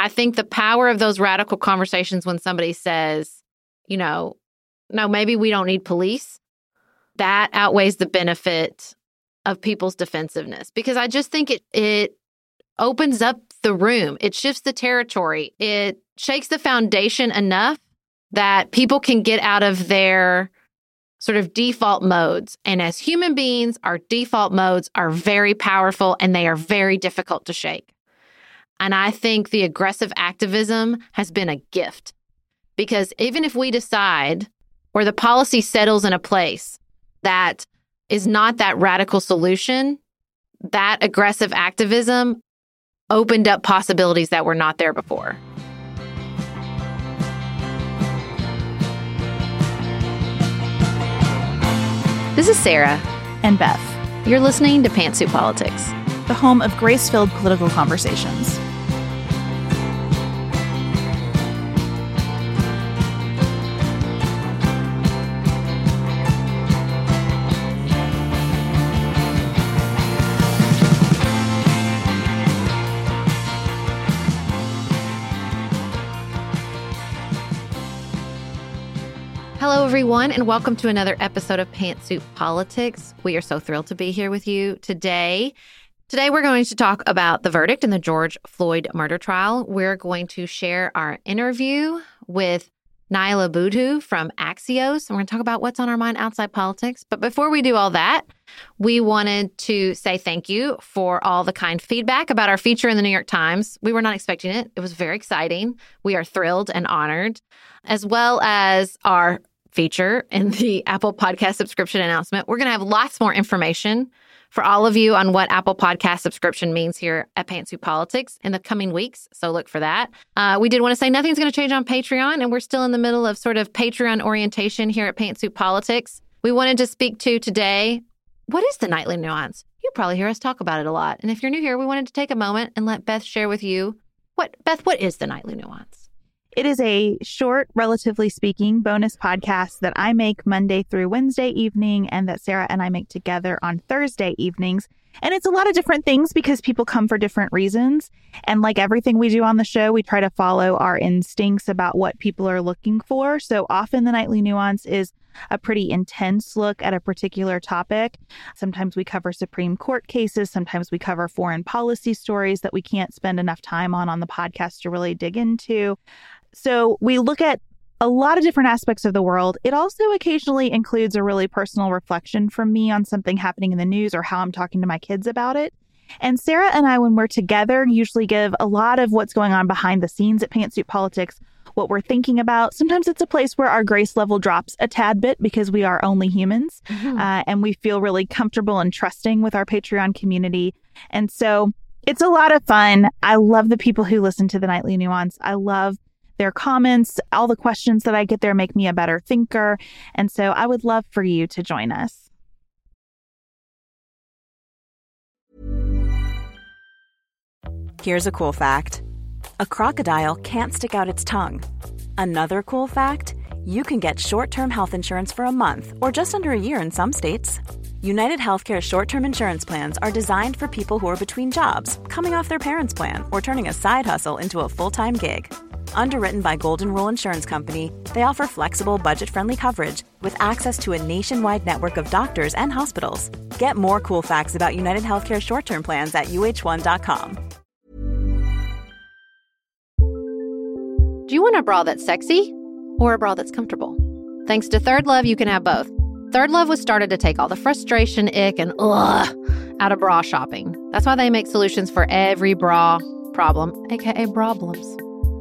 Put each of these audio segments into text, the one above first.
I think the power of those radical conversations when somebody says, you know, no, maybe we don't need police, that outweighs the benefit of people's defensiveness because I just think it it opens up the room. It shifts the territory. It shakes the foundation enough that people can get out of their sort of default modes. And as human beings, our default modes are very powerful and they are very difficult to shake. And I think the aggressive activism has been a gift because even if we decide or the policy settles in a place that is not that radical solution, that aggressive activism opened up possibilities that were not there before. This is Sarah and Beth. You're listening to Pantsuit Politics, the home of grace filled political conversations. Everyone, and welcome to another episode of Pantsuit Politics. We are so thrilled to be here with you today. Today, we're going to talk about the verdict in the George Floyd murder trial. We're going to share our interview with Nyla Budhu from Axios, and we're going to talk about what's on our mind outside politics. But before we do all that, we wanted to say thank you for all the kind feedback about our feature in the New York Times. We were not expecting it. It was very exciting. We are thrilled and honored, as well as our feature in the Apple Podcast subscription announcement. We're going to have lots more information for all of you on what Apple Podcast subscription means here at Pantsuit Politics in the coming weeks. So look for that. Uh, we did want to say nothing's going to change on Patreon, and we're still in the middle of sort of Patreon orientation here at Pantsuit Politics. We wanted to speak to today what is the nightly nuance? You probably hear us talk about it a lot. And if you're new here, we wanted to take a moment and let Beth share with you what, Beth, what is the nightly nuance? It is a short, relatively speaking, bonus podcast that I make Monday through Wednesday evening and that Sarah and I make together on Thursday evenings. And it's a lot of different things because people come for different reasons. And like everything we do on the show, we try to follow our instincts about what people are looking for. So often the nightly nuance is a pretty intense look at a particular topic. Sometimes we cover Supreme Court cases, sometimes we cover foreign policy stories that we can't spend enough time on on the podcast to really dig into. So we look at a lot of different aspects of the world. It also occasionally includes a really personal reflection from me on something happening in the news or how I'm talking to my kids about it. And Sarah and I, when we're together, usually give a lot of what's going on behind the scenes at Pantsuit Politics, what we're thinking about. Sometimes it's a place where our grace level drops a tad bit because we are only humans mm-hmm. uh, and we feel really comfortable and trusting with our Patreon community. And so it's a lot of fun. I love the people who listen to the Nightly Nuance. I love their comments, all the questions that I get there make me a better thinker. And so I would love for you to join us. Here's a cool fact a crocodile can't stick out its tongue. Another cool fact you can get short term health insurance for a month or just under a year in some states. United Healthcare short term insurance plans are designed for people who are between jobs, coming off their parents' plan, or turning a side hustle into a full time gig Underwritten by Golden Rule Insurance Company, they offer flexible, budget friendly coverage with access to a nationwide network of doctors and hospitals. Get more cool facts about United Healthcare short term plans at uh1.com. Do you want a bra that's sexy or a bra that's comfortable? Thanks to Third Love, you can have both. Third Love was started to take all the frustration, ick, and ugh out of bra shopping. That's why they make solutions for every bra problem, aka problems.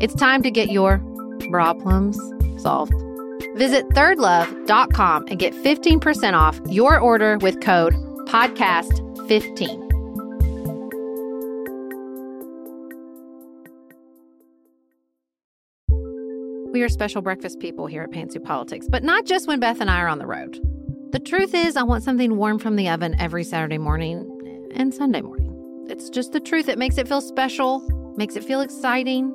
It's time to get your problems solved. Visit thirdlove.com and get 15% off your order with code podcast15. We are special breakfast people here at Pantsuit Politics, but not just when Beth and I are on the road. The truth is, I want something warm from the oven every Saturday morning and Sunday morning. It's just the truth. It makes it feel special, makes it feel exciting.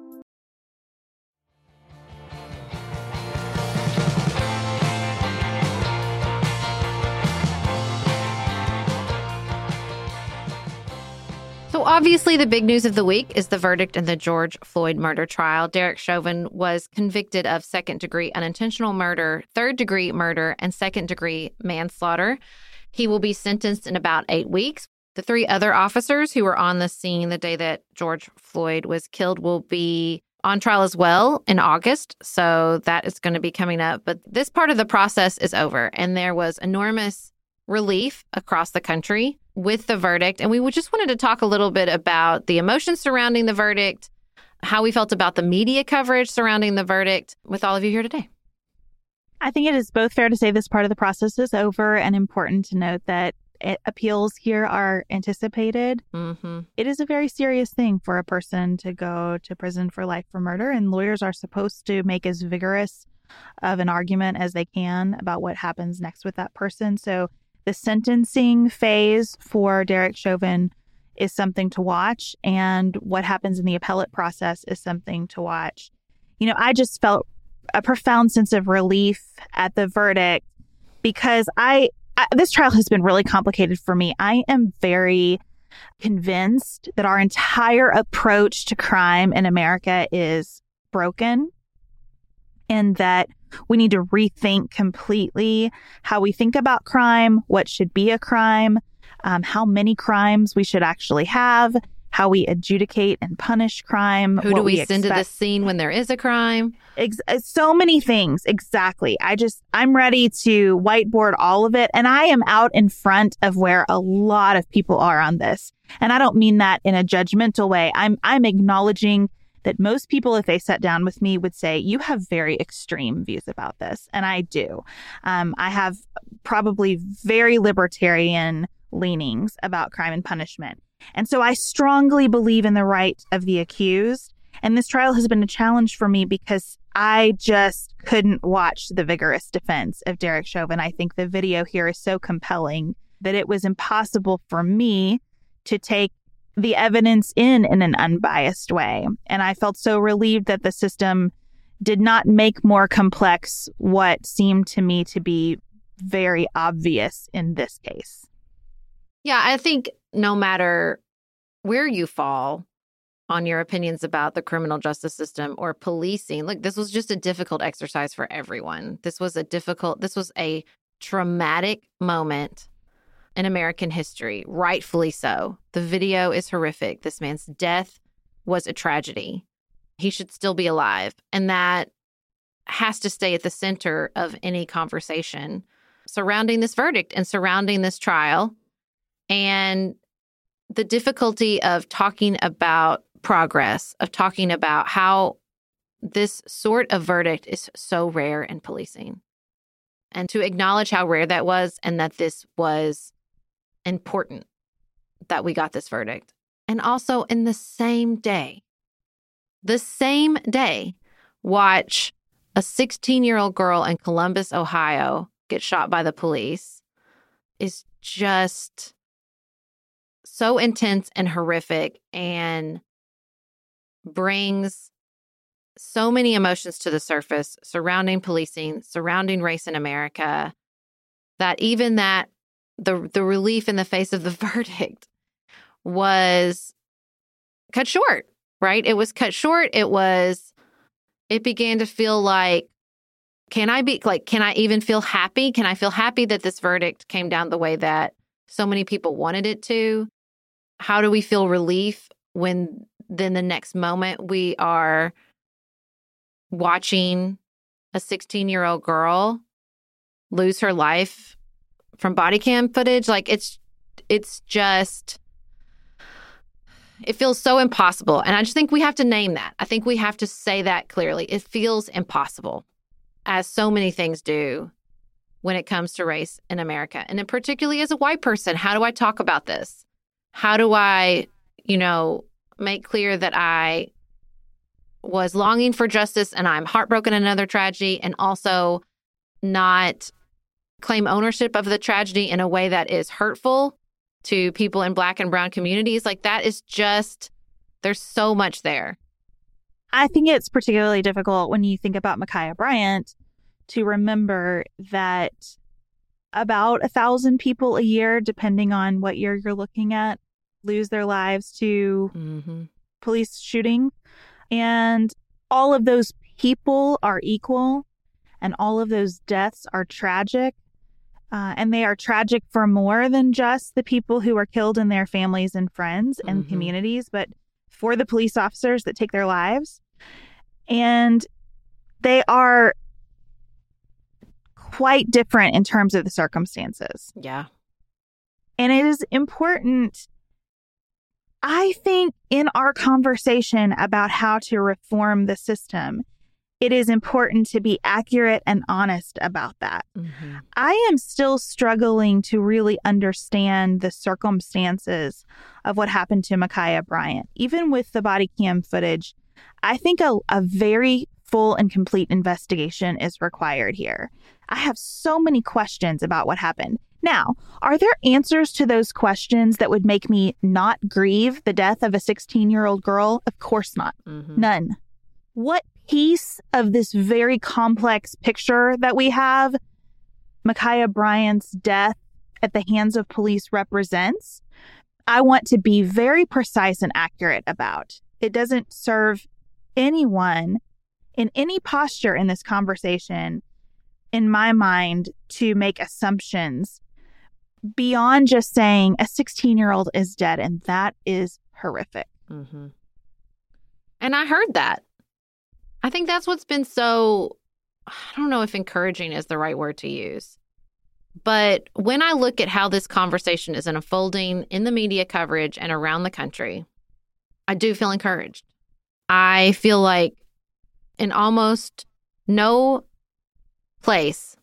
So, obviously, the big news of the week is the verdict in the George Floyd murder trial. Derek Chauvin was convicted of second degree unintentional murder, third degree murder, and second degree manslaughter. He will be sentenced in about eight weeks. The three other officers who were on the scene the day that George Floyd was killed will be on trial as well in August. So that is going to be coming up. But this part of the process is over, and there was enormous relief across the country with the verdict. And we just wanted to talk a little bit about the emotions surrounding the verdict, how we felt about the media coverage surrounding the verdict with all of you here today. I think it is both fair to say this part of the process is over and important to note that it, appeals here are anticipated. Mm-hmm. It is a very serious thing for a person to go to prison for life for murder, and lawyers are supposed to make as vigorous of an argument as they can about what happens next with that person. So the sentencing phase for Derek Chauvin is something to watch, and what happens in the appellate process is something to watch. You know, I just felt a profound sense of relief at the verdict because I, I this trial has been really complicated for me. I am very convinced that our entire approach to crime in America is broken and that we need to rethink completely how we think about crime, what should be a crime, um, how many crimes we should actually have, how we adjudicate and punish crime. Who do we, we send to the scene when there is a crime? Ex- uh, so many things. Exactly. I just, I'm ready to whiteboard all of it. And I am out in front of where a lot of people are on this. And I don't mean that in a judgmental way. I'm, I'm acknowledging that most people, if they sat down with me, would say, You have very extreme views about this. And I do. Um, I have probably very libertarian leanings about crime and punishment. And so I strongly believe in the right of the accused. And this trial has been a challenge for me because I just couldn't watch the vigorous defense of Derek Chauvin. I think the video here is so compelling that it was impossible for me to take the evidence in in an unbiased way. And I felt so relieved that the system did not make more complex what seemed to me to be very obvious in this case. Yeah, I think no matter where you fall on your opinions about the criminal justice system or policing, look, this was just a difficult exercise for everyone. This was a difficult, this was a traumatic moment in American history, rightfully so. The video is horrific. This man's death was a tragedy. He should still be alive. And that has to stay at the center of any conversation surrounding this verdict and surrounding this trial. And the difficulty of talking about progress, of talking about how this sort of verdict is so rare in policing. And to acknowledge how rare that was and that this was important that we got this verdict. And also in the same day, the same day, watch a 16 year old girl in Columbus, Ohio get shot by the police is just so intense and horrific and brings so many emotions to the surface surrounding policing, surrounding race in America, that even that the the relief in the face of the verdict was cut short, right? It was cut short. It was it began to feel like can I be like can I even feel happy? Can I feel happy that this verdict came down the way that so many people wanted it to? How do we feel relief when then the next moment we are watching a 16 year old girl lose her life from body cam footage like it's it's just it feels so impossible. And i just think we have to name that. I think we have to say that clearly. It feels impossible as so many things do when it comes to race in america. And then particularly as a white person how do i talk about this? How do i you know make clear that i was longing for justice and i'm heartbroken another tragedy and also not claim ownership of the tragedy in a way that is hurtful to people in black and brown communities like that is just there's so much there I think it's particularly difficult when you think about Ma'Khia Bryant to remember that about a thousand people a year, depending on what year you're looking at, lose their lives to mm-hmm. police shooting. And all of those people are equal, and all of those deaths are tragic. Uh, and they are tragic for more than just the people who are killed and their families and friends and Mhm. communities, but for the police officers that take their lives. And they are quite different in terms of the circumstances. yeah And it is important, I think, in our conversation about how to reform the system, it is important to be accurate and honest about that. mm-hmm. I am still struggling to really understand the circumstances of what happened to Ma'Khia Bryant. Even with the body cam footage, I think a, a very full and complete investigation is required here. I have so many questions about what happened. Now, are there answers to those questions that would make me not grieve the death of a 16 year old girl? Of course not. Mm-hmm. None. What piece of this very complex picture that we have Ma'Khia Bryant's death at the hands of police represents, I want to be very precise and accurate about. It doesn't serve anyone in any posture in this conversation, in my mind, to make assumptions beyond just saying a 16 year old is dead, and that is horrific. Mm-hmm. And I heard that. I think that's what's been so, I don't know if encouraging is the right word to use. But when I look at how this conversation is unfolding in the media coverage and around the country, I do feel encouraged. I feel like in almost no place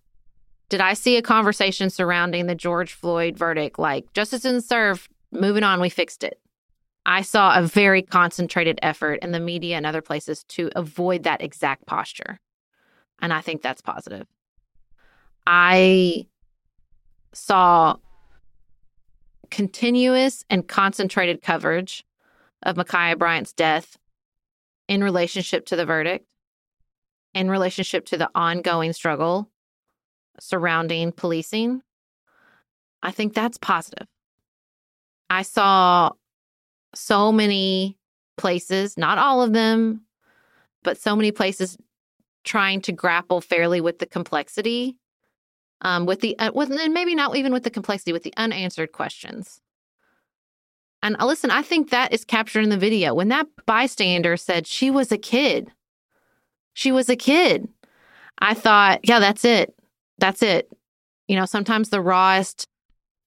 did I see a conversation surrounding the George Floyd verdict like justice didn't serve, moving on, we fixed it. I saw a very concentrated effort in the media and other places to avoid that exact posture. And I think that's positive. I saw continuous and concentrated coverage of Ma'Khia Bryant's death in relationship to the verdict, in relationship to the ongoing struggle surrounding policing. I think that's positive. I saw so many places, not all of them, but so many places trying to grapple fairly with the complexity, um, with the uh, with and maybe not even with the complexity, with the unanswered questions. And uh, listen, I think that is captured in the video when that bystander said she was a kid. She was a kid. I thought, yeah, that's it. That's it. You know, sometimes the rawest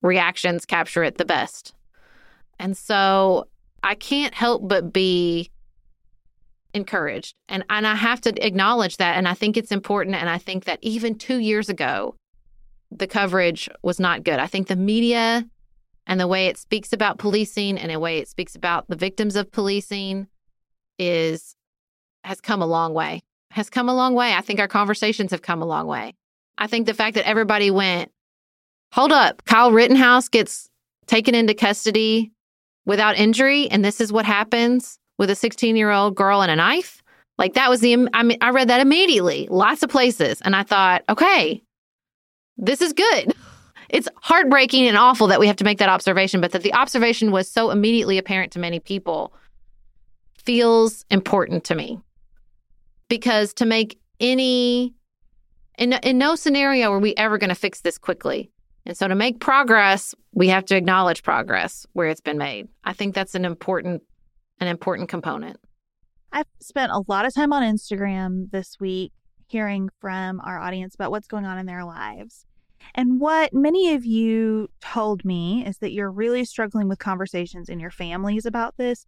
reactions capture it the best. And so I can't help but be encouraged. And and I have to acknowledge that and I think it's important and I think that even 2 years ago the coverage was not good. I think the media and the way it speaks about policing and the way it speaks about the victims of policing is has come a long way. Has come a long way. I think our conversations have come a long way. I think the fact that everybody went, hold up, Kyle Rittenhouse gets taken into custody without injury, and this is what happens with a 16 year old girl and a knife. Like that was the, I mean, I read that immediately, lots of places. And I thought, okay, this is good. it's heartbreaking and awful that we have to make that observation, but that the observation was so immediately apparent to many people feels important to me. Because to make any in in no scenario are we ever going to fix this quickly. And so to make progress, we have to acknowledge progress where it's been made. I think that's an important an important component. I've spent a lot of time on Instagram this week hearing from our audience about what's going on in their lives. And what many of you told me is that you're really struggling with conversations in your families about this.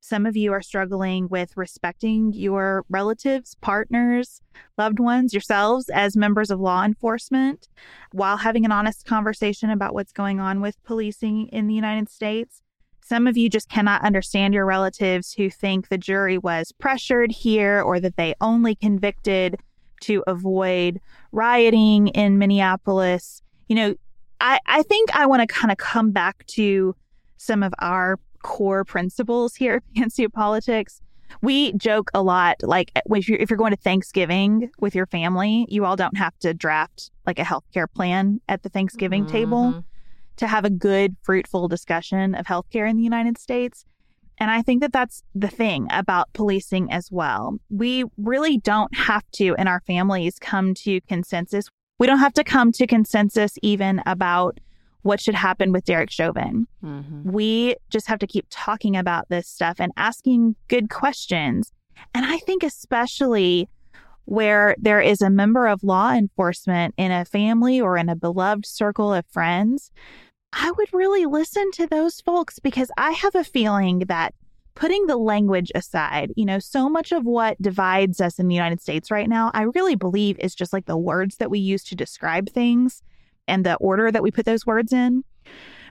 Some of you are struggling with respecting your relatives, partners, loved ones, yourselves as members of law enforcement while having an honest conversation about what's going on with policing in the United States. Some of you just cannot understand your relatives who think the jury was pressured here or that they only convicted to avoid rioting in Minneapolis. You know, I, I think I want to kind of come back to some of our core principles here at Pantsuit Politics. We joke a lot, like if you're, if you're going to Thanksgiving with your family, you all don't have to draft like a healthcare plan at the Thanksgiving mm-hmm. table to have a good, fruitful discussion of healthcare in the United States. And I think that that's the thing about policing as well. We really don't have to, in our families, come to consensus. We don't have to come to consensus even about what should happen with Derek Chauvin. Mm-hmm. We just have to keep talking about this stuff and asking good questions. And I think, especially where there is a member of law enforcement in a family or in a beloved circle of friends I would really listen to those folks because I have a feeling that putting the language aside, you know, so much of what divides us in the United States right now, I really believe is just like the words that we use to describe things and the order that we put those words in.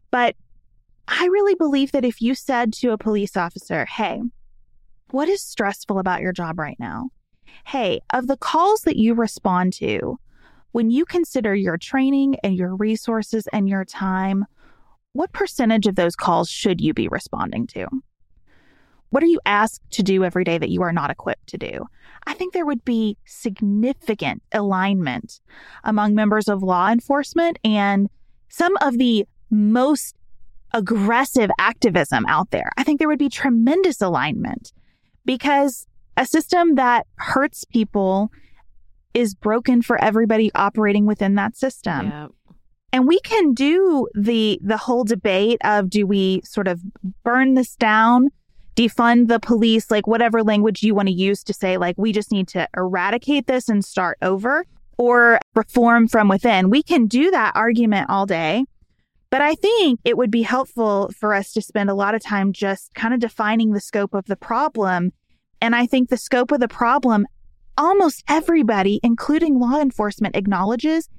But I really believe that if you said to a police officer, hey, what is stressful about your job right now? Hey, of the calls that you respond to, when you consider your training and your resources and your time, what percentage of those calls should you be responding to? What are you asked to do every day that you are not equipped to do? I think there would be significant alignment among members of law enforcement and some of the most aggressive activism out there. I think there would be tremendous alignment because a system that hurts people is broken for everybody operating within that system. Yeah. And we can do the the whole debate of do we sort of burn this down, defund the police, like whatever language you want to use to say like we just need to eradicate this and start over or reform from within. We can do that argument all day. But I think it would be helpful for us to spend a lot of time just kind of defining the scope of the problem. And I think the scope of the problem almost everybody, including law enforcement, acknowledges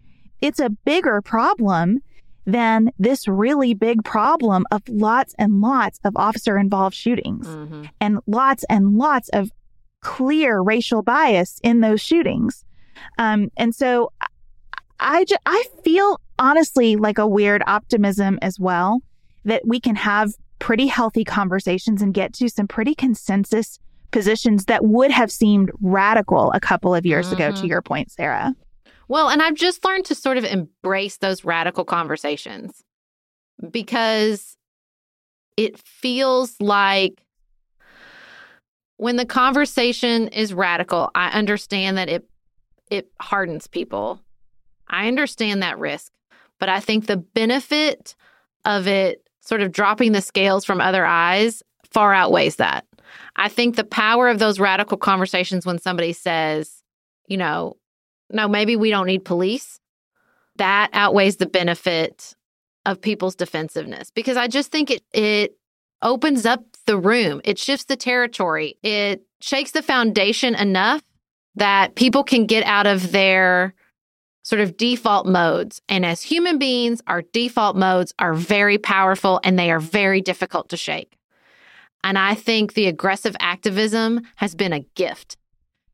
it's a bigger problem than this really big problem of lots and lots of officer involved shootings mm-hmm. and lots and lots of clear racial bias in those shootings. Um, and so I, just, I feel honestly like a weird optimism as well that we can have pretty healthy conversations and get to some pretty consensus positions that would have seemed radical a couple of years mm-hmm. ago, to mm-hmm. your point, Sarah. Well, and I've just learned to sort of embrace those radical conversations because it feels like when the conversation is radical, I understand that it it hardens people. I understand that risk, but I think the benefit of it sort of dropping the scales from other eyes far outweighs that. I think the power of those radical conversations when somebody says, you know, no, maybe we don't need police, that outweighs the benefit of people's defensiveness because I just think it it opens up the room. It shifts the territory. It shakes the foundation enough that people can get out of their sort of default modes. And as human beings, our default modes are very powerful and they are very difficult to shake. And I think the aggressive activism has been a gift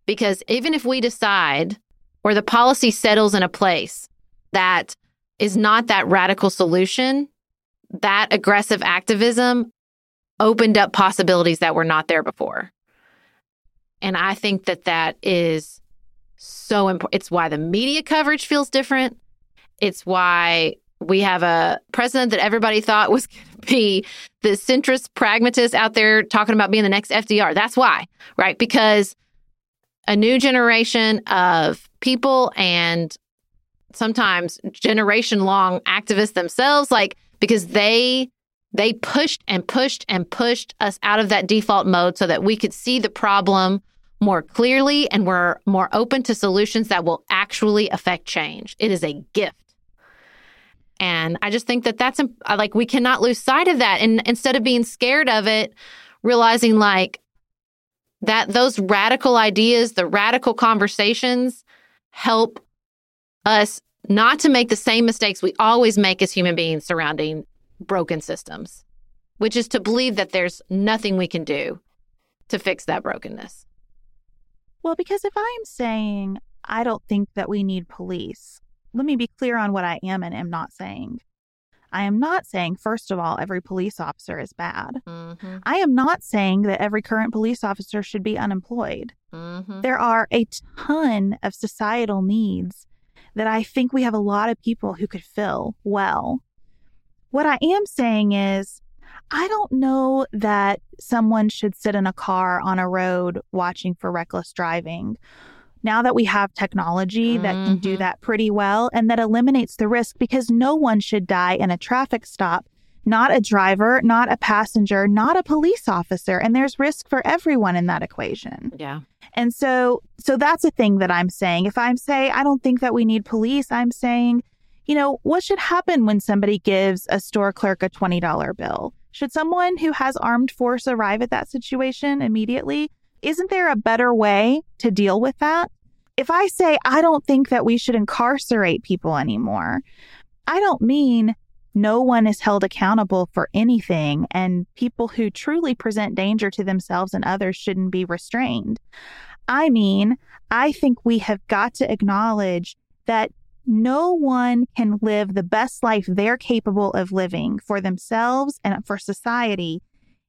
because even if we decide or the policy settles in a place that is not that radical solution, that aggressive activism opened up possibilities that were not there before. And I think that that is so important. It's why the media coverage feels different. It's why We have a president that everybody thought was going to be the centrist pragmatist out there talking about being the next FDR. That's why, right? Because a new generation of people and sometimes generation long activists themselves, like, because they they pushed and pushed and pushed us out of that default mode so that we could see the problem more clearly and we're more open to solutions that will actually affect change. It is a gift. And I just think that that's like we cannot lose sight of that. And instead of being scared of it, realizing like that those radical ideas, the radical conversations help us not to make the same mistakes we always make as human beings surrounding broken systems, which is to believe that there's nothing we can do to fix that brokenness. Well, because if I'm saying I don't think that we need police, let me be clear on what I am and am not saying. I am not saying, first of all, every police officer is bad. Mm-hmm. I am not saying that every current police officer should be unemployed. Mm-hmm. There are a ton of societal needs that I think we have a lot of people who could fill well. What I am saying is, I don't know that someone should sit in a car on a road watching for reckless driving. Now that we have technology mm-hmm. that can do mm-hmm. that pretty well and that eliminates the risk because no one should die in a traffic stop, not a driver, not a passenger, not a police officer, and there's risk for everyone in that equation. Yeah. And so so that's a thing that I'm saying. If I'm saying I don't think that we need police, I'm saying you know, what should happen when somebody gives a store clerk a $20 bill? Should someone who has armed force arrive at that situation immediately? Isn't there a better way to deal with that? If I say I don't think that we should incarcerate people anymore, I don't mean no one is held accountable for anything and people who truly present danger to themselves and others shouldn't be restrained. I mean, I think we have got to acknowledge that no one can live the best life they're capable of living for themselves and for society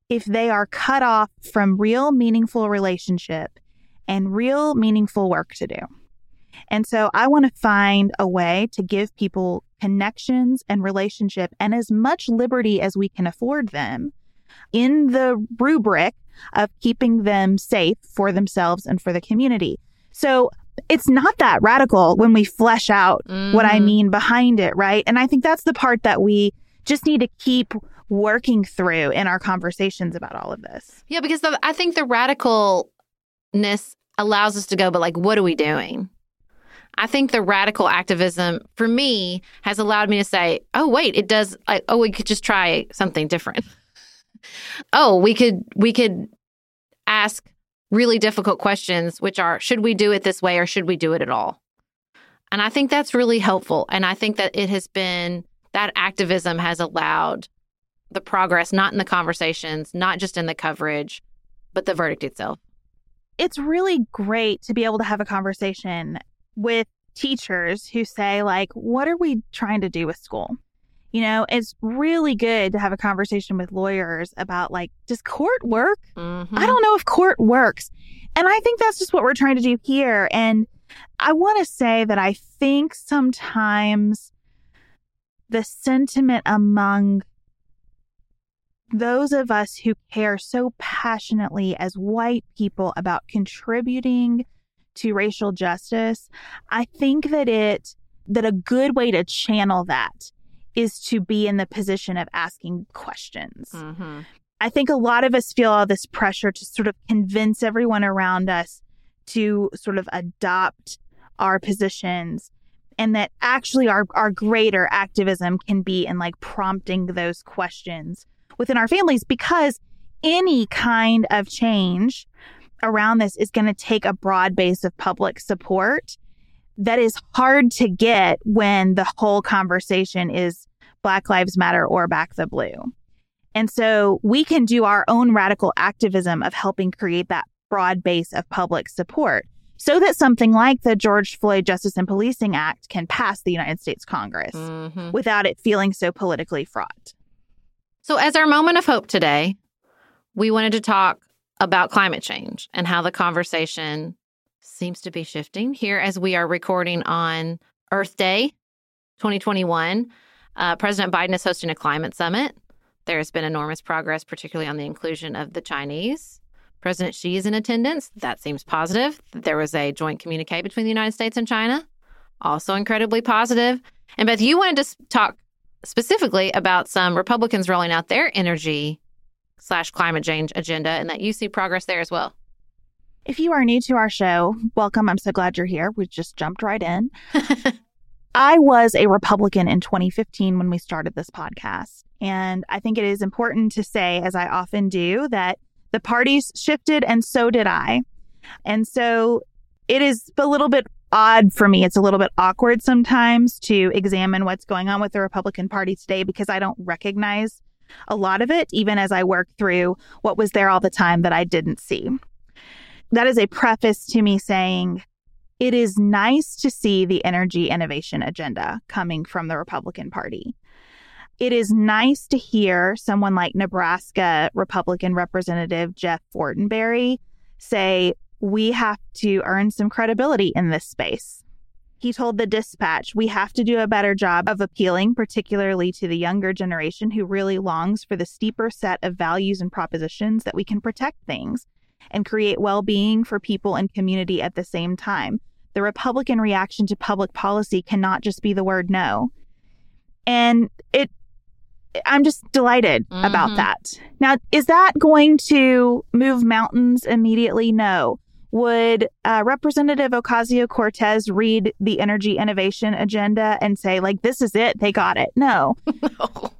if they are cut off from real meaningful relationship and real meaningful work to do. And so I want to find a way to give people connections and relationship and as much liberty as we can afford them in the rubric of keeping them safe for themselves and for the community. So it's not that radical when we flesh out mm-hmm. what I mm-hmm. mean behind it, right? And I think that's the part that we just need to keep working through in our conversations about all of this. Yeah, because the, I think the radicalness allows us to go, but like, what are we doing? I think the radical activism for me has allowed me to say, oh, wait, it does. Like, oh, we could just try something different. oh, we could, we could ask really difficult questions, which are should we do it this way or should we do it at all? And I think that's really helpful. And I think that it has been that activism has allowed the progress, not in the conversations, not just in the coverage, but the verdict itself. It's really great to be able to have a conversation with teachers who say, like, what are we trying to do with school? You know, it's really good to have a conversation with lawyers about like, does court work? Mm-hmm. I don't know if court works. And I think that's just what we're trying to do here. And I want to say that I think sometimes the sentiment among those of us who care so passionately as white people about contributing to racial justice, I think that it, that a good way to channel that is to be in the position of asking questions. Mm-hmm. I think a lot of us feel all this pressure to sort of convince everyone around us to sort of adopt our positions and that actually our, our greater activism can be in like prompting those questions within our families because any kind of change around this is going to take a broad base of public support that is hard to get when the whole conversation is Black Lives Matter or Back the Blue. And so we can do our own radical activism of helping create that broad base of public support so that something like the George Floyd Justice and Policing Act can pass the United States Congress mm-hmm. without it feeling so politically fraught. So, as our moment of hope today, we wanted to talk about climate change and how the conversation seems to be shifting here as we are recording on Earth Day 2021. Uh, President Biden is hosting a climate summit. There has been enormous progress, particularly on the inclusion of the Chinese. President Xi is in attendance. That seems positive. There was a joint communique between the United States and China, also incredibly positive. And Beth, you wanted to talk specifically about some Republicans rolling out their energy slash climate change agenda and that you see progress there as well. If you are new to our show, welcome. I'm so glad you're here. We just jumped right in. I was a Republican in 2015 when we started this podcast. And I think it is important to say, as I often do, that the parties shifted and so did I. And so it is a little bit odd for me. It's a little bit awkward sometimes to examine what's going on with the Republican Party today because I don't recognize a lot of it, even as I work through what was there all the time that I didn't see. That is a preface to me saying it is nice to see the energy innovation agenda coming from the Republican Party. It is nice to hear someone like Nebraska Republican Representative Jeff Fortenberry say, we have to earn some credibility in this space. He told the dispatch, we have to do a better job of appealing, particularly to the younger generation who really longs for the steeper set of values and propositions that we can protect things and create well being for people and community at the same time. The Republican reaction to public policy cannot just be the word no. And it, I'm just delighted mm-hmm. about that. Now, is that going to move mountains immediately? No. Would uh, Representative Ocasio Cortez read the energy innovation agenda and say, like, this is it, they got it? No. no.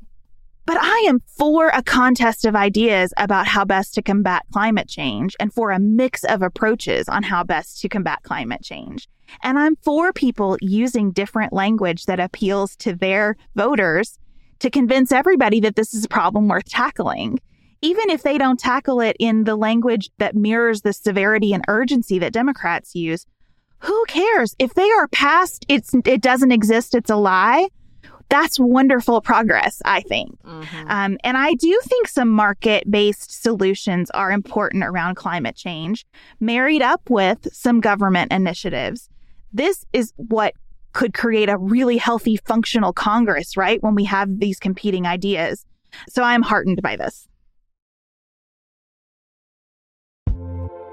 But I am for a contest of ideas about how best to combat climate change and for a mix of approaches on how best to combat climate change. And I'm for people using different language that appeals to their voters to convince everybody that this is a problem worth tackling even if they don't tackle it in the language that mirrors the severity and urgency that Democrats use, who cares? If they are past it's it doesn't exist, it's a lie. That's wonderful progress, I think. Mm-hmm. Um, and I do think some market based solutions are important around climate change, married up with some government initiatives. This is what could create a really healthy, functional Congress, right? When we have these competing ideas. So I'm heartened by this.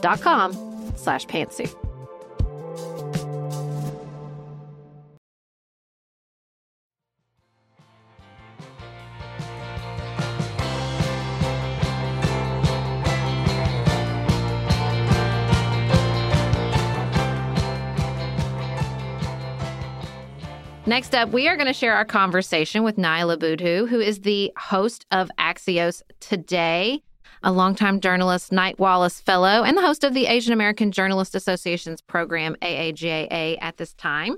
dot com slash pantsuit. Next up, we are going to share our conversation with Niala Boodhoo, who is the host of Axios Today, a longtime journalist, Knight Wallace Fellow, and the host of the Asian American Journalist Association's program, AAJA, at this time.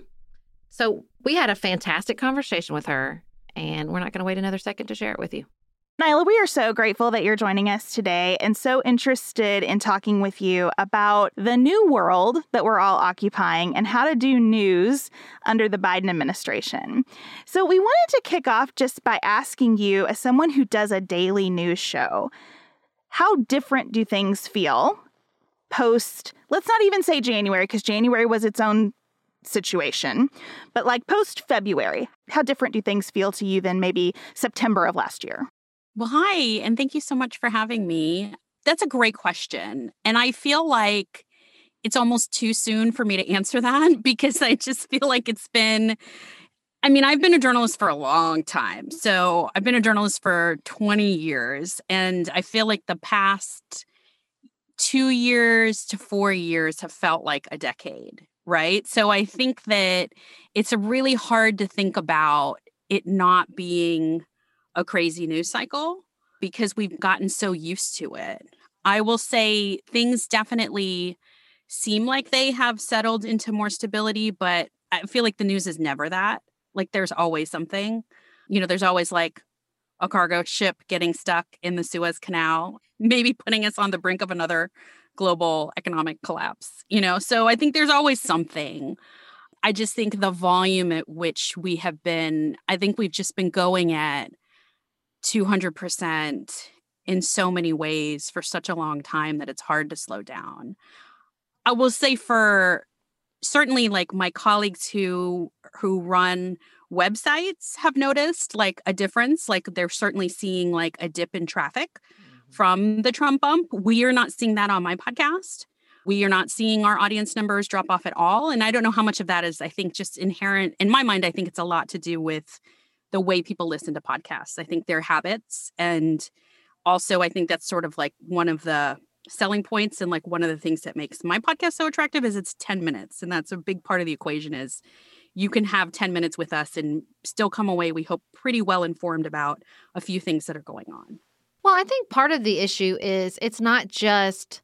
So we had a fantastic conversation with her, and we're not going to wait another second to share it with you. Niala, we are so grateful that you're joining us today and so interested in talking with you about the new world that we're all occupying and how to do news under the Biden administration. So, we wanted to kick off just by asking you, as someone who does a daily news show, how different do things feel post, let's not even say January, because January was its own situation, but like post February, how different do things feel to you than maybe September of last year? Well, hi, and thank you so much for having me. That's a great question. And I feel like it's almost too soon for me to answer that because I just feel like it's been. I mean, I've been a journalist for a long time. So I've been a journalist for 20 years. And I feel like the past two years to four years have felt like a decade, right? So I think that it's really hard to think about it not being a crazy news cycle because we've gotten so used to it. I will say things definitely seem like they have settled into more stability, but I feel like the news is never that. Like there's always something. You know, there's always like a cargo ship getting stuck in the Suez Canal, maybe putting us on the brink of another global economic collapse, you know? So I think there's always something. I just think the volume at which we have been, I think we've just been going at 200% in so many ways for such a long time that it's hard to slow down. I will say for certainly like my colleagues who who run websites have noticed like a difference like they're certainly seeing like a dip in traffic mm-hmm. from the Trump bump. We are not seeing that on my podcast. We are not seeing our audience numbers drop off at all and I don't know how much of that is I think just inherent in my mind I think it's a lot to do with the way people listen to podcasts. I think their habits and also I think that's sort of like one of the selling points and like one of the things that makes my podcast so attractive is it's 10 minutes and that's a big part of the equation is you can have 10 minutes with us and still come away we hope pretty well informed about a few things that are going on. Well, I think part of the issue is it's not just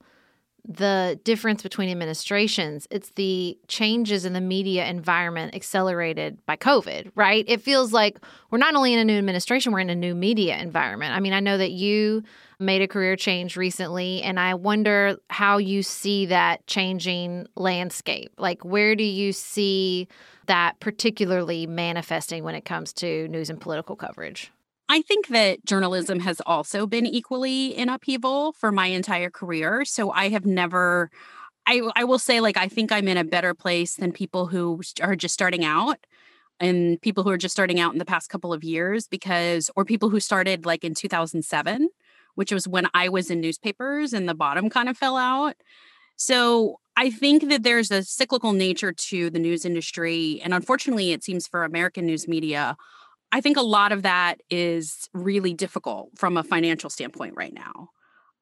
the difference between administrations. It's the changes in the media environment accelerated by COVID, right? It feels like we're not only in a new administration, we're in a new media environment. I mean, I know that you made a career change recently, and I wonder how you see that changing landscape. Like, where do you see that particularly manifesting when it comes to news and political coverage? I think that journalism has also been equally in upheaval for my entire career. So I have never, I, I will say, like, I think I'm in a better place than people who are just starting out and people who are just starting out in the past couple of years because, or people who started like in 2007, which was when I was in newspapers and the bottom kind of fell out. So I think that there's a cyclical nature to the news industry. And unfortunately, it seems for American news media, I think a lot of that is really difficult from a financial standpoint right now.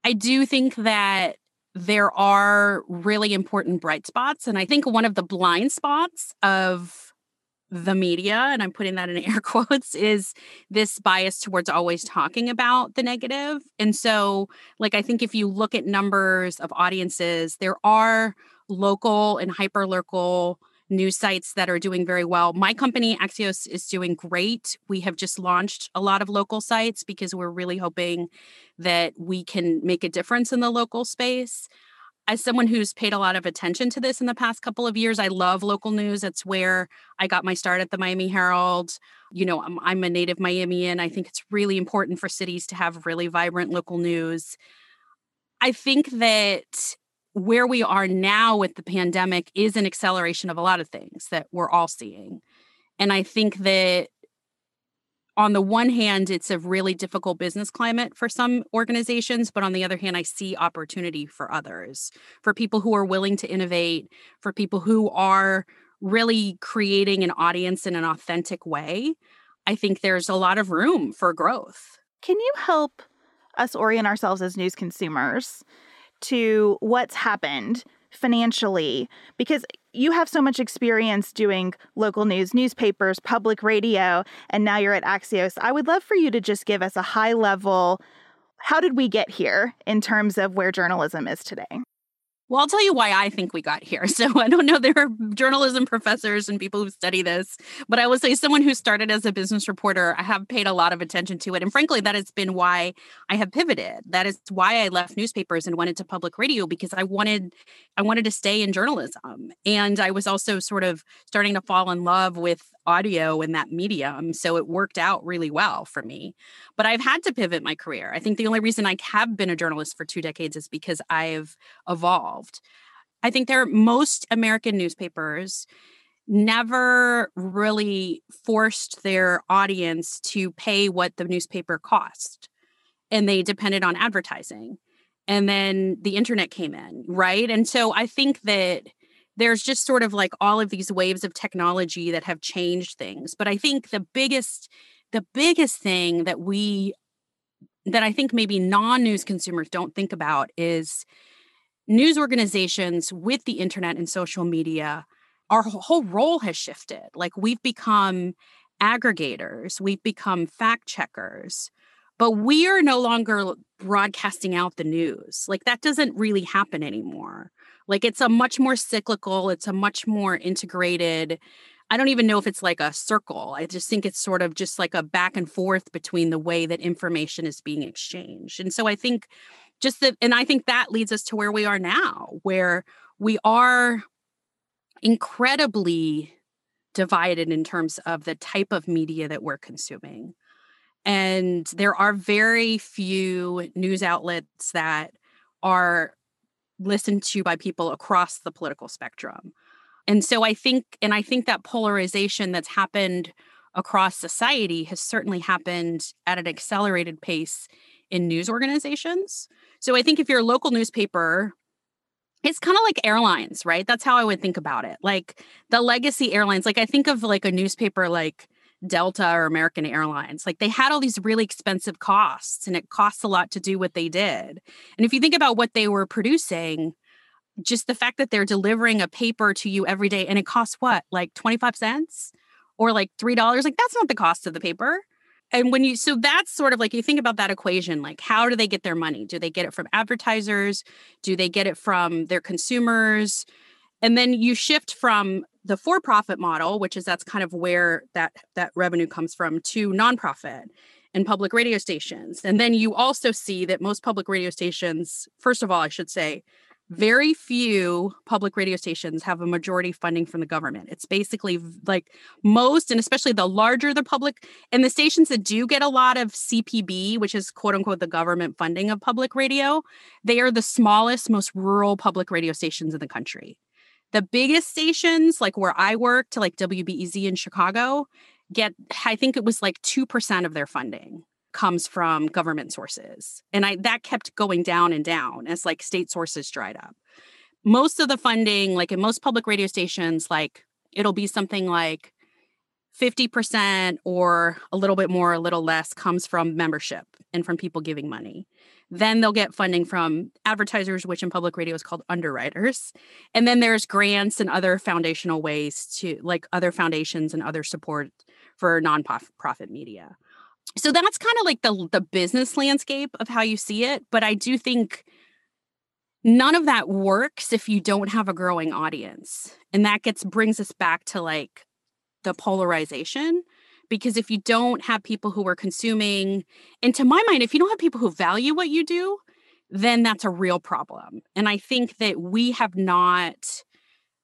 I do think that there are really important bright spots. And I think one of the blind spots of the media, and I'm putting that in air quotes, is this bias towards always talking about the negative. And so, like, I think if you look at numbers of audiences, there are local and hyper local news sites that are doing very well. My company, Axios, is doing great. We have just launched a lot of local sites because we're really hoping that we can make a difference in the local space as someone who's paid a lot of attention to this in the past couple of years, I love local news. That's where I got my start at the Miami Herald. You know, I'm, I'm a native Miamian. I think it's really important for cities to have really vibrant local news. I think that where we are now with the pandemic is an acceleration of a lot of things that we're all seeing. And I think that on the one hand, it's a really difficult business climate for some organizations, but on the other hand, I see opportunity for others, for people who are willing to innovate, for people who are really creating an audience in an authentic way. I think there's a lot of room for growth. Can you help us orient ourselves as news consumers to what's happened financially? Because you have so much experience doing local news, newspapers, public radio, and now you're at Axios. I would love for you to just give us a high level how did we get here in terms of where journalism is today? Well, I'll tell you why I think we got here. So I don't know, there are journalism professors and people who study this, but I will say, someone who started as a business reporter, I have paid a lot of attention to it. And frankly, that has been why I have pivoted. That is why I left newspapers and went into public radio because I wanted, I wanted to stay in journalism. And I was also sort of starting to fall in love with audio and that medium. So it worked out really well for me. But I've had to pivot my career. I think the only reason I have been a journalist for two decades is because I've evolved. I think there most American newspapers never really forced their audience to pay what the newspaper cost and they depended on advertising and then the internet came in right and so i think that there's just sort of like all of these waves of technology that have changed things but i think the biggest the biggest thing that we that i think maybe non-news consumers don't think about is news organizations with the internet and social media our whole role has shifted. Like we've become aggregators we've become fact checkers but we are no longer broadcasting out the news. Like that doesn't really happen anymore like it's a much more cyclical, it's a much more integrated. I don't even know if it's like a circle. I just think it's sort of just like a back and forth between the way that information is being exchanged. And so I think just that, and I think that leads us to where we are now, where we are incredibly divided in terms of the type of media that we're consuming. And there are very few news outlets that are listened to by people across the political spectrum. And so I think, and I think that polarization that's happened across society has certainly happened at an accelerated pace in news organizations. So I think if you're a local newspaper, it's kind of like airlines, right? That's how I would think about it. Like the legacy airlines, like I think of like a newspaper like Delta or American Airlines. Like they had all these really expensive costs and it costs a lot to do what they did. And if you think about what they were producing, just the fact that they're delivering a paper to you every day and it costs what, like 25 cents or like $3, like that's not the cost of the paper. And when you, so that's sort of like you think about that equation, like how do they get their money? Do they get it from advertisers? Do they get it from their consumers? And then you shift from the for-profit model, which is that's kind of where that that revenue comes from, to nonprofit and public radio stations. And then you also see that most public radio stations, first of all, I should say, very few public radio stations have a majority funding from the government. It's basically like most, and especially the larger the public, and the stations that do get a lot of CPB, which is quote unquote the government funding of public radio, they are the smallest, most rural public radio stations in the country. The biggest stations, like where I worked, like WBEZ in Chicago, get, I think it was like 2% of their funding comes from government sources. And I that kept going down and down as like state sources dried up. Most of the funding, like in most public radio stations, like it'll be something like 50% or a little bit more, a little less comes from membership and from people giving money. Then they'll get funding from advertisers, which in public radio is called underwriters. And then there's grants and other foundational ways to, like other foundations and other support for nonprofit media. So that's kind of like the the business landscape of how you see it. But I do think none of that works if you don't have a growing audience, and that gets brings us back to like the polarization because if you don't have people who are consuming and to my mind if you don't have people who value what you do then that's a real problem. And i think that we have not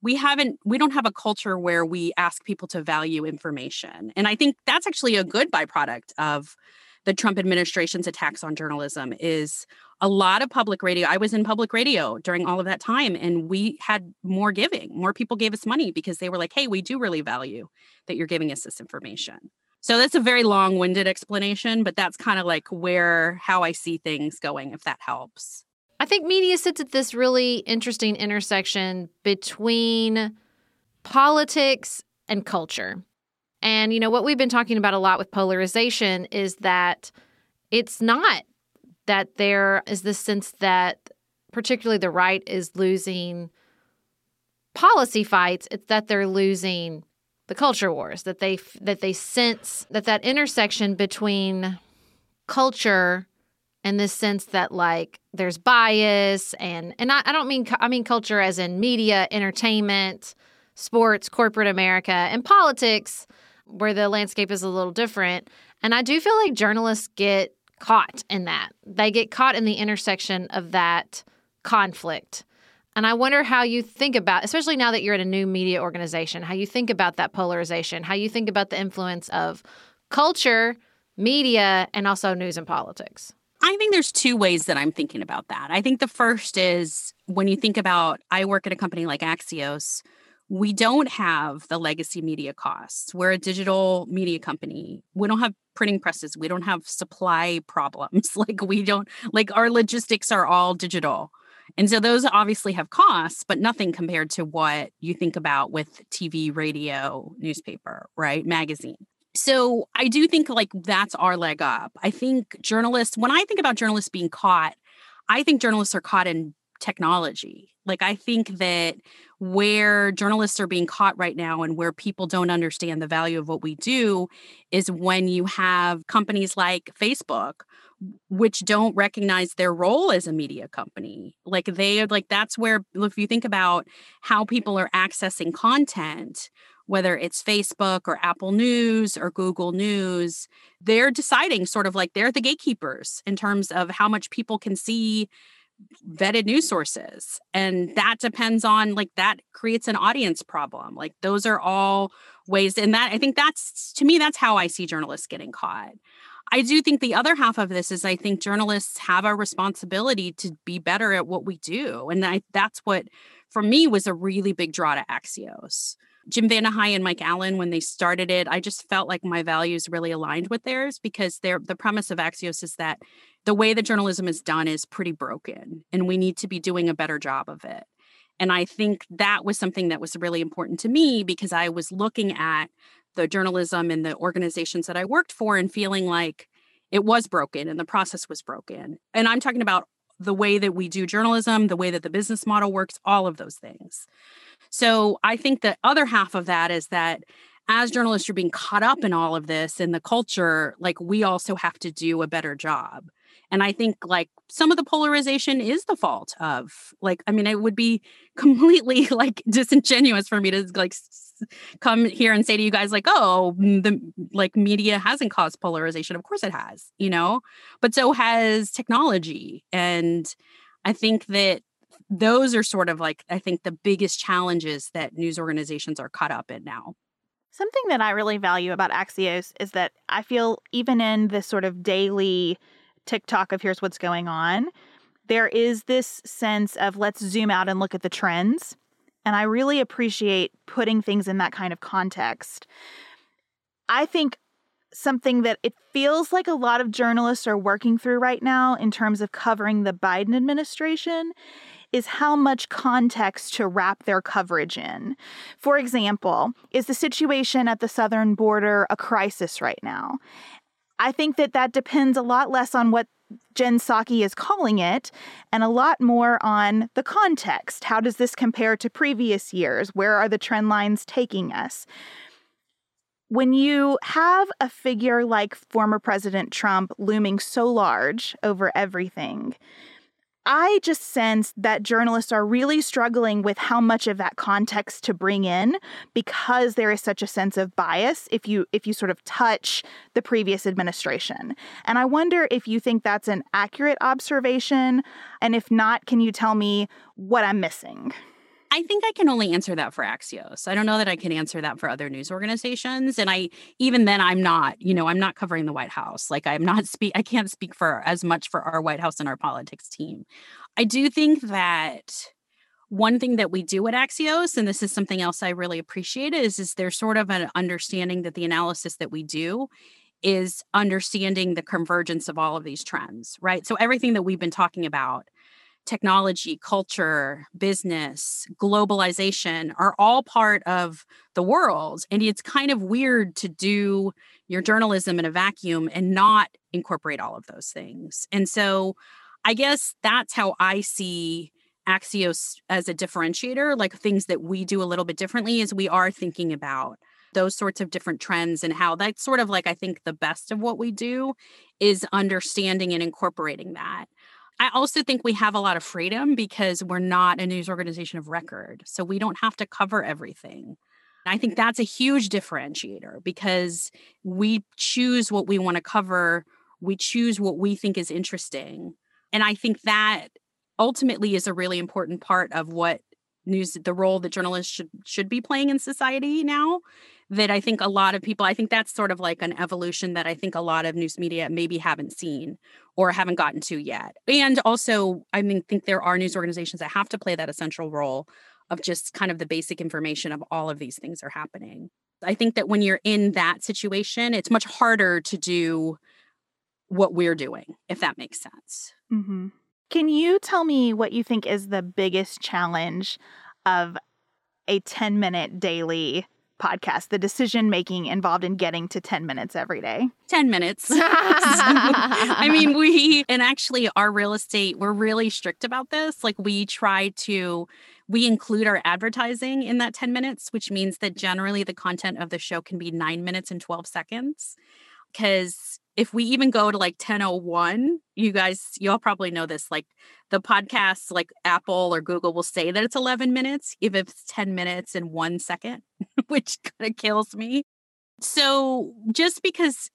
we haven't we don't have a culture where we ask people to value information. And i think that's actually a good byproduct of the trump administration's attacks on journalism is a lot of public radio. I was in public radio during all of that time, and we had more giving. More people gave us money because they were like, hey, we do really value that you're giving us this information. So that's a very long winded explanation, but that's kind of like where, how I see things going, if that helps. I think media sits at this really interesting intersection between politics and culture. And, you know, what we've been talking about a lot with polarization is that it's not that there is this sense that particularly the right is losing policy fights it's that they're losing the culture wars that they that they sense that that intersection between culture and this sense that like there's bias and and I, I don't mean I mean culture as in media entertainment sports corporate America and politics where the landscape is a little different. And I do feel like journalists get caught in that. They get caught in the intersection of that conflict. And I wonder how you think about, especially now that you're in a new media organization, how you think about that polarization, how you think about the influence of culture, media, and also news and politics. I think there's two ways that I'm thinking about that. I think the first is when you think about, I work at a company like Axios, we don't have the legacy media costs. We're a digital media company. We don't have printing presses. We don't have supply problems. like we don't like our logistics are all digital. And so those obviously have costs, but nothing compared to what you think about with TV, radio, newspaper, right? Magazine. So I do think like that's our leg up. I think journalists, when I think about journalists being caught, I think journalists are caught in technology. Like, I think that where journalists are being caught right now and where people don't understand the value of what we do is when you have companies like Facebook which don't recognize their role as a media company like they are like that's where if you think about how people are accessing content whether it's Facebook or Apple News or Google News, they're deciding sort of like they're the gatekeepers in terms of how much people can see vetted news sources and that depends on like that creates an audience problem like those are all ways and that i think that's to me that's how i see journalists getting caught. I do think the other half of this is i think journalists have a responsibility to be better at what we do and I, that's what for me was a really big draw to axios Jim VandeHei and Mike Allen, when they started it, I just felt like my values really aligned with theirs because they're, the premise of Axios is that the way that journalism is done is pretty broken and we need to be doing a better job of it. And I think that was something that was really important to me because I was looking at the journalism and the organizations that I worked for and feeling like it was broken and the process was broken. And I'm talking about the way that we do journalism, the way that the business model works, all of those things. So I think the other half of that is that as journalists, you're being caught up in all of this in the culture, like we also have to do a better job. And I think like some of the polarization is the fault of like, I mean, it would be completely like disingenuous for me to like come here and say to you guys like, oh, the like media hasn't caused polarization. Of course it has, you know, but so has technology. And I think that those are sort of like, I think the biggest challenges that news organizations are caught up in now. Something that I really value about Axios is that I feel even in this sort of daily tick-tock of here's what's going on, there is this sense of let's zoom out and look at the trends. And I really appreciate putting things in that kind of context. I think something that it feels like a lot of journalists are working through right now in terms of covering the Biden administration is how much context to wrap their coverage in. For example, is the situation at the southern border a crisis right now? I think that that depends a lot less on what Jen Psaki is calling it, and a lot more on the context. How does this compare to previous years? Where are the trend lines taking us? When you have a figure like former President Trump looming so large over everything, I just sense that journalists are really struggling with how much of that context to bring in because there is such a sense of bias if you if you sort of touch the previous administration. And I wonder if you think that's an accurate observation and if not can you tell me what I'm missing? I think I can only answer that for Axios. I don't know that I can answer that for other news organizations. And I, even then, I'm not, you know, I'm not covering the White House. Like I'm not speak, I can't speak for as much for our White House and our politics team. I do think that one thing that we do at Axios, and this is something else I really appreciate, is is there's sort of an understanding that the analysis that we do is understanding the convergence of all of these trends, right? So everything that we've been talking about technology, culture, business, globalization are all part of the world. And it's kind of weird to do your journalism in a vacuum and not incorporate all of those things. And so I guess that's how I see Axios as a differentiator, like things that we do a little bit differently is we are thinking about those sorts of different trends and how that's sort of like I think the best of what we do is understanding and incorporating that. I also think we have a lot of freedom because we're not a news organization of record. So we don't have to cover everything. I think mm-hmm. that's a huge differentiator because we choose what we want to cover, we choose what we think is interesting. And I think that ultimately is a really important part of what news the role that journalists should should be playing in society now that I think a lot of people, I think that's sort of like an evolution that I think a lot of news media maybe haven't seen or haven't gotten to yet. And also, I mean, think there are news organizations that have to play that essential role of just kind of the basic information of all of these things are happening. I think that when you're in that situation, it's much harder to do what we're doing, if that makes sense. Mm-hmm. Can you tell me what you think is the biggest challenge of a 10 minute daily podcast, the decision making involved in getting to 10 minutes every day? 10 minutes. I mean, we, and actually, our real estate, we're really strict about this. Like, we try to, we include our advertising in that 10 minutes, which means that generally the content of the show can be nine minutes and 12 seconds. Because if we even go to like 1001 you guys y'all probably know this like the podcasts like apple or google will say that it's 11 minutes if it's 10 minutes and one second which kind of kills me. So just because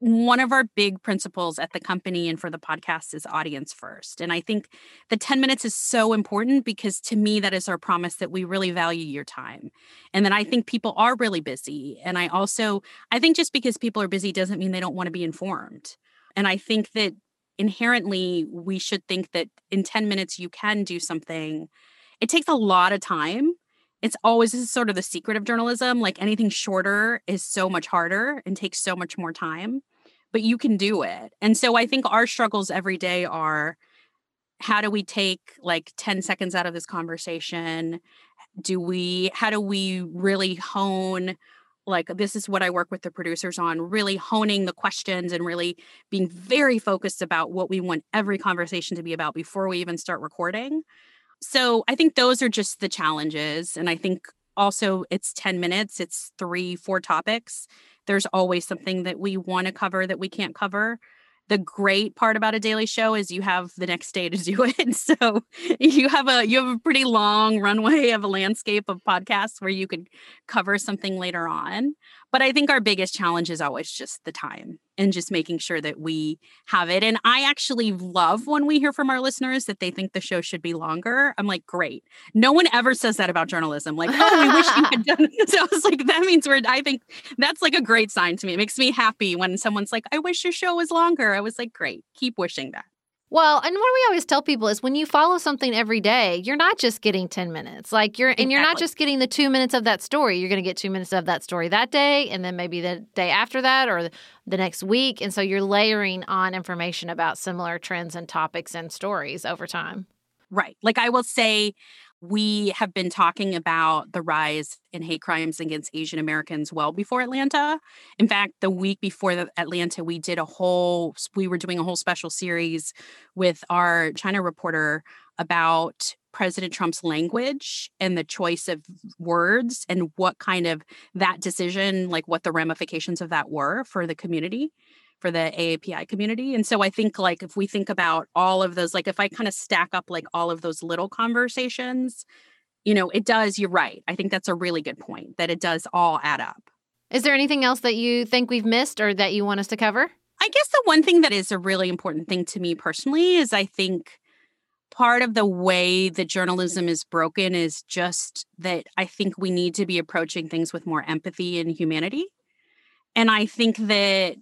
one of our big principles at the company and for the podcast is audience first. And I think the 10 minutes is so important because to me, that is our promise that we really value your time. And that I mm. think people are really busy. And I also, I think just because people are busy doesn't mean they don't want to be informed. And I think that inherently we should think that in 10 minutes you can do something. It takes a lot of time. It's always this is sort of the secret of journalism. Like anything shorter is so much harder and takes so much more time but you can do it. And so I think our struggles every day are how do we take like 10 seconds out of this conversation? Do we, how do we really hone? Like, this is what I work with the producers on really honing the questions and really being very focused about what we want every conversation to be about before we even start recording. So I think those are just the challenges. And I think also it's 10 minutes, it's three, four topics there's always something that we want to cover that we can't cover. The great part about a daily show is you have the next day to do it. So you have a you have a pretty long runway of a landscape of podcasts where you could cover something later on. But I think our biggest challenge is always just the time and just making sure that we have it. And I actually love when we hear from our listeners that they think the show should be longer. I'm like, great. No one ever says that about journalism. Like, oh, we wish you had done this. So I was like, that means we're, I think that's like a great sign to me. It makes me happy when someone's like, I wish your show was longer. I was like, great. Keep wishing that. Well, and what we always tell people is when you follow something every day, you're not just getting 10 minutes. Like you're exactly. and you're not just getting the 2 minutes of that story. You're going to get 2 minutes of that story that day and then maybe the day after that or the next week and so you're layering on information about similar trends and topics and stories over time. Right. Like I will say we have been talking about the rise in hate crimes against Asian Americans well before Atlanta. In fact, the week before the Atlanta, we did a whole, we were doing a whole special series with our China reporter about President Trump's language and the choice of words and what kind of that decision, like what the ramifications of that were for the community for the AAPI community. And so I think like if we think about all of those, like if I kind of stack up like all of those little conversations, you know, it does, you're right. I think that's a really good point that it does all add up. Is there anything else that you think we've missed or that you want us to cover? I guess the one thing that is a really important thing to me personally is I think part of the way that journalism is broken is just that I think we need to be approaching things with more empathy and humanity. And I think that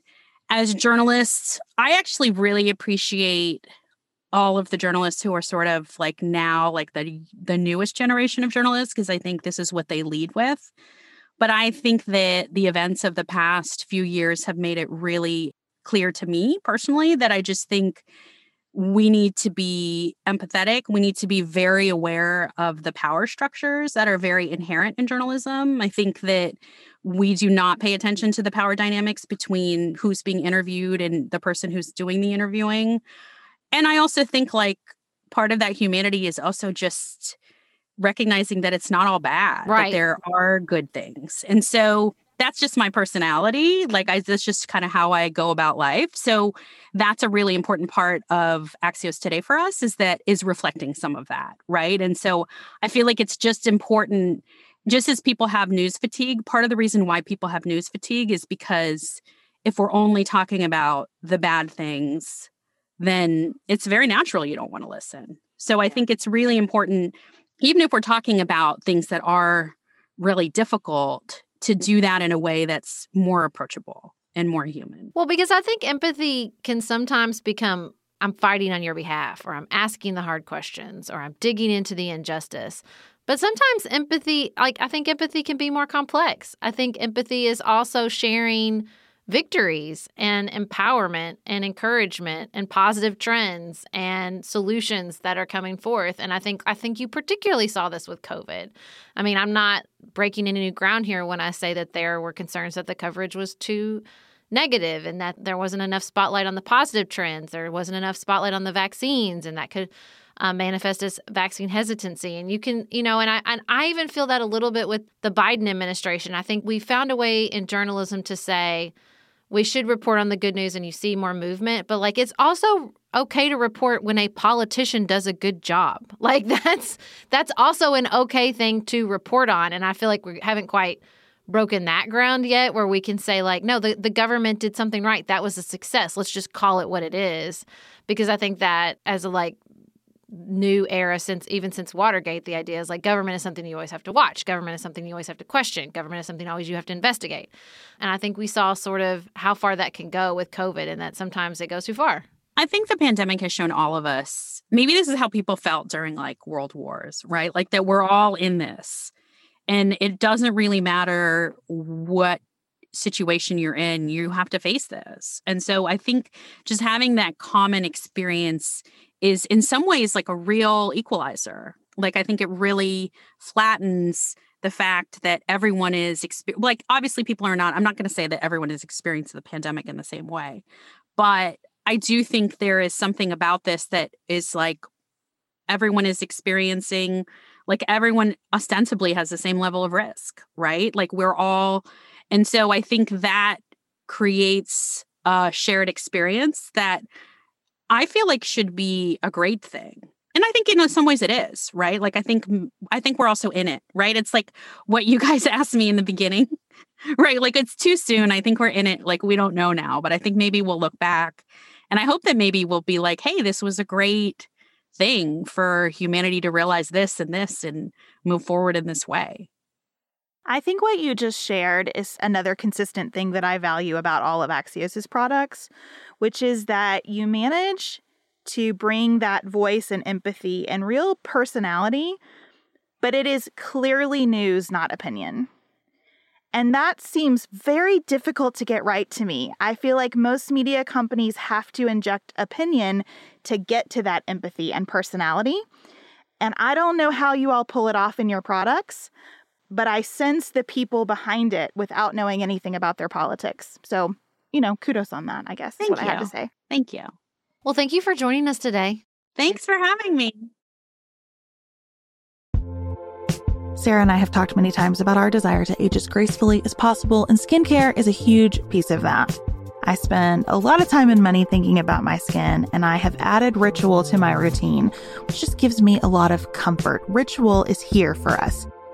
as journalists, I actually really appreciate all of the journalists who are sort of like now like the the newest generation of journalists because I think this is what they lead with. But I think that the events of the past few years have made it really clear to me personally that I just think we need to be empathetic. We need to be very aware of the power structures that are very inherent in journalism. I think that we do not pay attention to the power dynamics between who's being interviewed and the person who's doing the interviewing. And I also think like part of that humanity is also just recognizing that it's not all bad, right. that there are good things. And so that's just my personality. Like I that's just kind of how I go about life. So that's a really important part of Axios today for us is that is reflecting some of that, right? And so I feel like it's just important just as people have news fatigue, part of the reason why people have news fatigue is because if we're only talking about the bad things, then it's very natural you don't want to listen. So I think it's really important, even if we're talking about things that are really difficult, to do that in a way that's more approachable and more human. Well, because I think empathy can sometimes become I'm fighting on your behalf, or I'm asking the hard questions, or I'm digging into the injustice. But sometimes empathy, like I think empathy can be more complex. I think empathy is also sharing victories and empowerment and encouragement and positive trends and solutions that are coming forth and i think i think you particularly saw this with covid i mean i'm not breaking any new ground here when i say that there were concerns that the coverage was too negative and that there wasn't enough spotlight on the positive trends there wasn't enough spotlight on the vaccines and that could uh, manifest as vaccine hesitancy. And you can, you know, and I and I even feel that a little bit with the Biden administration. I think we found a way in journalism to say we should report on the good news and you see more movement, but like it's also okay to report when a politician does a good job. Like that's that's also an okay thing to report on. And I feel like we haven't quite broken that ground yet where we can say like no the, the government did something right that was a success let's just call it what it is because i think that as a like new era since even since Watergate. The idea is like government is something you always have to watch. Government is something you always have to question. Government is something always you have to investigate. And I think we saw sort of how far that can go with COVID and that sometimes it goes too far. I think the pandemic has shown all of us, maybe this is how people felt during like world wars, right? Like that we're all in this. And it doesn't really matter what situation you're in, you have to face this. And so I think just having that common experience is in some ways like a real equalizer. Like I think it really flattens the fact that everyone is exper- like obviously people are not I'm not going to say that everyone is experiencing the pandemic in the same way. But I do think there is something about this that is like everyone is experiencing like everyone ostensibly has the same level of risk, right? Like we're all and so I think that creates a shared experience that I feel like should be a great thing. And I think in uh, some ways it is, right? Like I think I think we're also in it, right? It's like what you guys asked me in the beginning, right? Like it's too soon. I think we're in it like we don't know now, but I think maybe we'll look back and I hope that maybe we'll be like, "Hey, this was a great thing for humanity to realize this and this and move forward in this way." I think what you just shared is another consistent thing that I value about all of Axios's products, which is that you manage to bring that voice and empathy and real personality, but it is clearly news, not opinion. And that seems very difficult to get right to me. I feel like most media companies have to inject opinion to get to that empathy and personality. And I don't know how you all pull it off in your products, but I sense the people behind it without knowing anything about their politics. So, you know, kudos on that, I guess Thank is what you. I had to say. Thank you. Well, thank you for joining us today. Thanks for having me. Sarah and I have talked many times about our desire to age as gracefully as possible, and skincare is a huge piece of that. I spend a lot of time and money thinking about my skin, and I have added Ritual to my routine, which just gives me a lot of comfort. Ritual is here for us.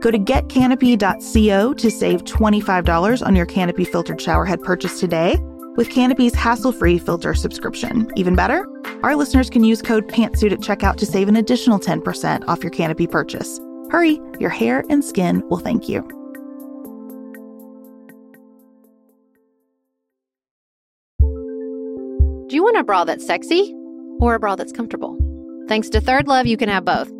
Go to getcanopy.co to save $25 on your Canopy filtered showerhead purchase today with Canopy's hassle free filter subscription. Even better, our listeners can use code PANTSUIT at checkout to save an additional 10% off your Canopy purchase. Hurry, your hair and skin will thank you. Do you want a bra that's sexy or a bra that's comfortable? Thanks to Third Love, you can have both.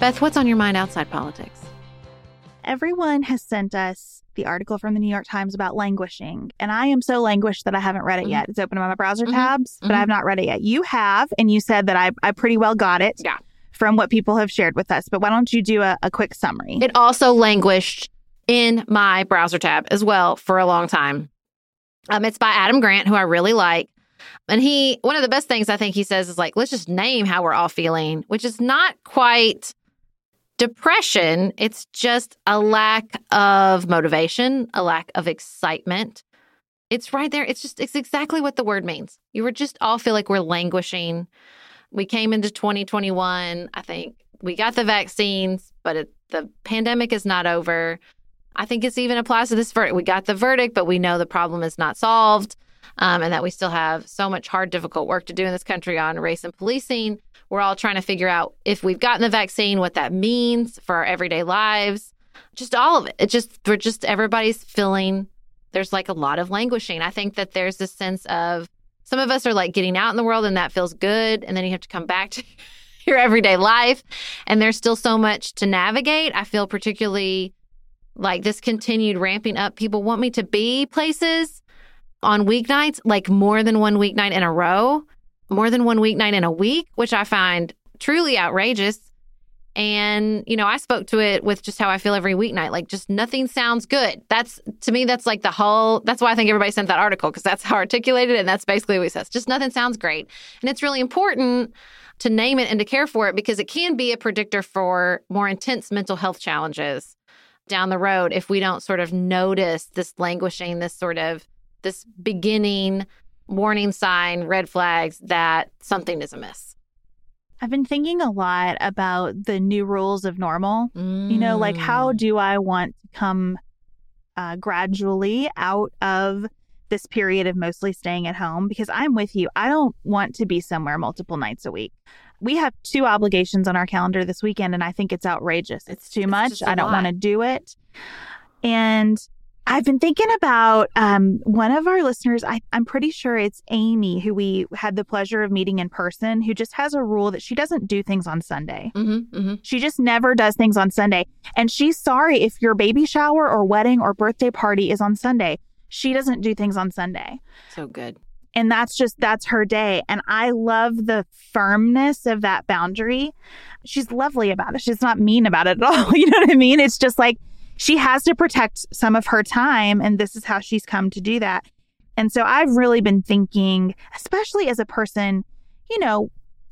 Beth, what's on your mind outside politics? Everyone has sent us the article from the New York Times about languishing, and I am so languished that I haven't read it Mhm. yet. It's open on my browser Mhm. tabs, but Mhm. I have not read it yet. You have, and you said that I, I pretty well got it Yeah. from what people have shared with us. But why don't you do a, a quick summary? It also languished in my browser tab as well for a long time. Um, it's by Adam Grant, who I really like. And he, one of the best things I think he says is like, let's just name how we're all feeling, which is not quite depression. It's just a lack of motivation, a lack of excitement. It's right there. It's just, it's exactly what the word means. You were just all feel like we're languishing. We came into 2021. I think we got the vaccines, but it, the pandemic is not over. I think it's even applies to this verdict. We got the verdict, but we know the problem is not solved. Um, and that we still have so much hard, difficult work to do in this country on race and policing. We're all trying to figure out if we've gotten the vaccine, what that means for our everyday lives, just all of it. It just, we're just, everybody's feeling there's like a lot of languishing. I think that there's this sense of some of us are like getting out in the world and that feels good. And then you have to come back to your everyday life. And there's still so much to navigate. I feel particularly like this continued ramping up. People want me to be places on weeknights, like more than one weeknight in a row, more than one weeknight in a week, which I find truly outrageous. And, you know, I spoke to it with just how I feel every weeknight. Like, just nothing sounds good. That's, to me, that's like the whole, that's why I think everybody sent that article, because that's how articulated And that's basically what he says. Just nothing sounds great. And it's really important to name it and to care for it because it can be a predictor for more intense mental health challenges down the road if we don't sort of notice this languishing, this sort of this beginning warning sign, red flags that something is amiss. I've been thinking a lot about the new rules of normal. Mm. You know, like how mm. do I want to come uh, gradually out of this period of mostly staying at home? Because I'm with you. I don't want to be somewhere multiple nights a week. We have two obligations on our calendar this weekend, and I think it's outrageous. It's too it's much. I don't want to do it. And I've been thinking about um, one of our listeners. I, am pretty sure it's Amy, who we had the pleasure of meeting in person, who just has a rule that she doesn't do things on Sunday. Mm-hmm, mm-hmm. She just never does things on Sunday. And she's sorry if your baby shower or wedding or birthday party is on Sunday. She doesn't do things on Sunday. So good. And that's just, that's her day. And I love the firmness of that boundary. She's lovely about it. She's not mean about it at all. You know what I mean? It's just like, she has to protect some of her time. And this is how she's come to do that. And so I've really been thinking, especially as a person, you know,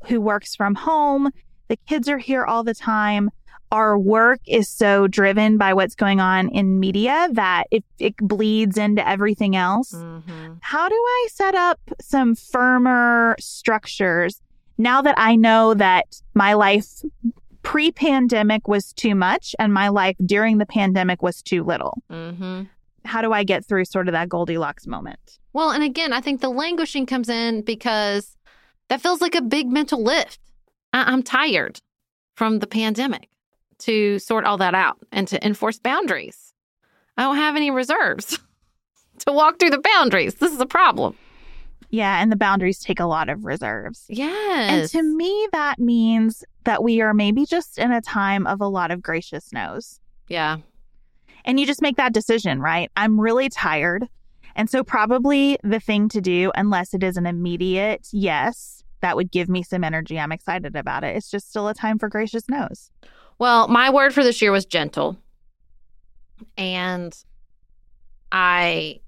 who works from home, the kids are here all the time. Our work is so driven by what's going on in media that it, it bleeds into everything else. Mm-hmm. How do I set up some firmer structures now that I know that my life pre pandemic was too much and my life during the pandemic was too little. Mm-hmm. How do I get through sort of that Goldilocks moment? Well, and again, I think the languishing comes in because that feels like a big mental lift. I- I'm tired from the pandemic to sort all that out and to enforce boundaries. I don't have any reserves to walk through the boundaries. This is a problem. Yeah, and the boundaries take a lot of reserves. Yes. And to me, that means that we are maybe just in a time of a lot of gracious no's. Yeah. And you just make that decision, right? I'm really tired. And so, probably the thing to do, unless it is an immediate yes, that would give me some energy. I'm excited about it. It's just still a time for gracious no's. Well, my word for this year was gentle. And I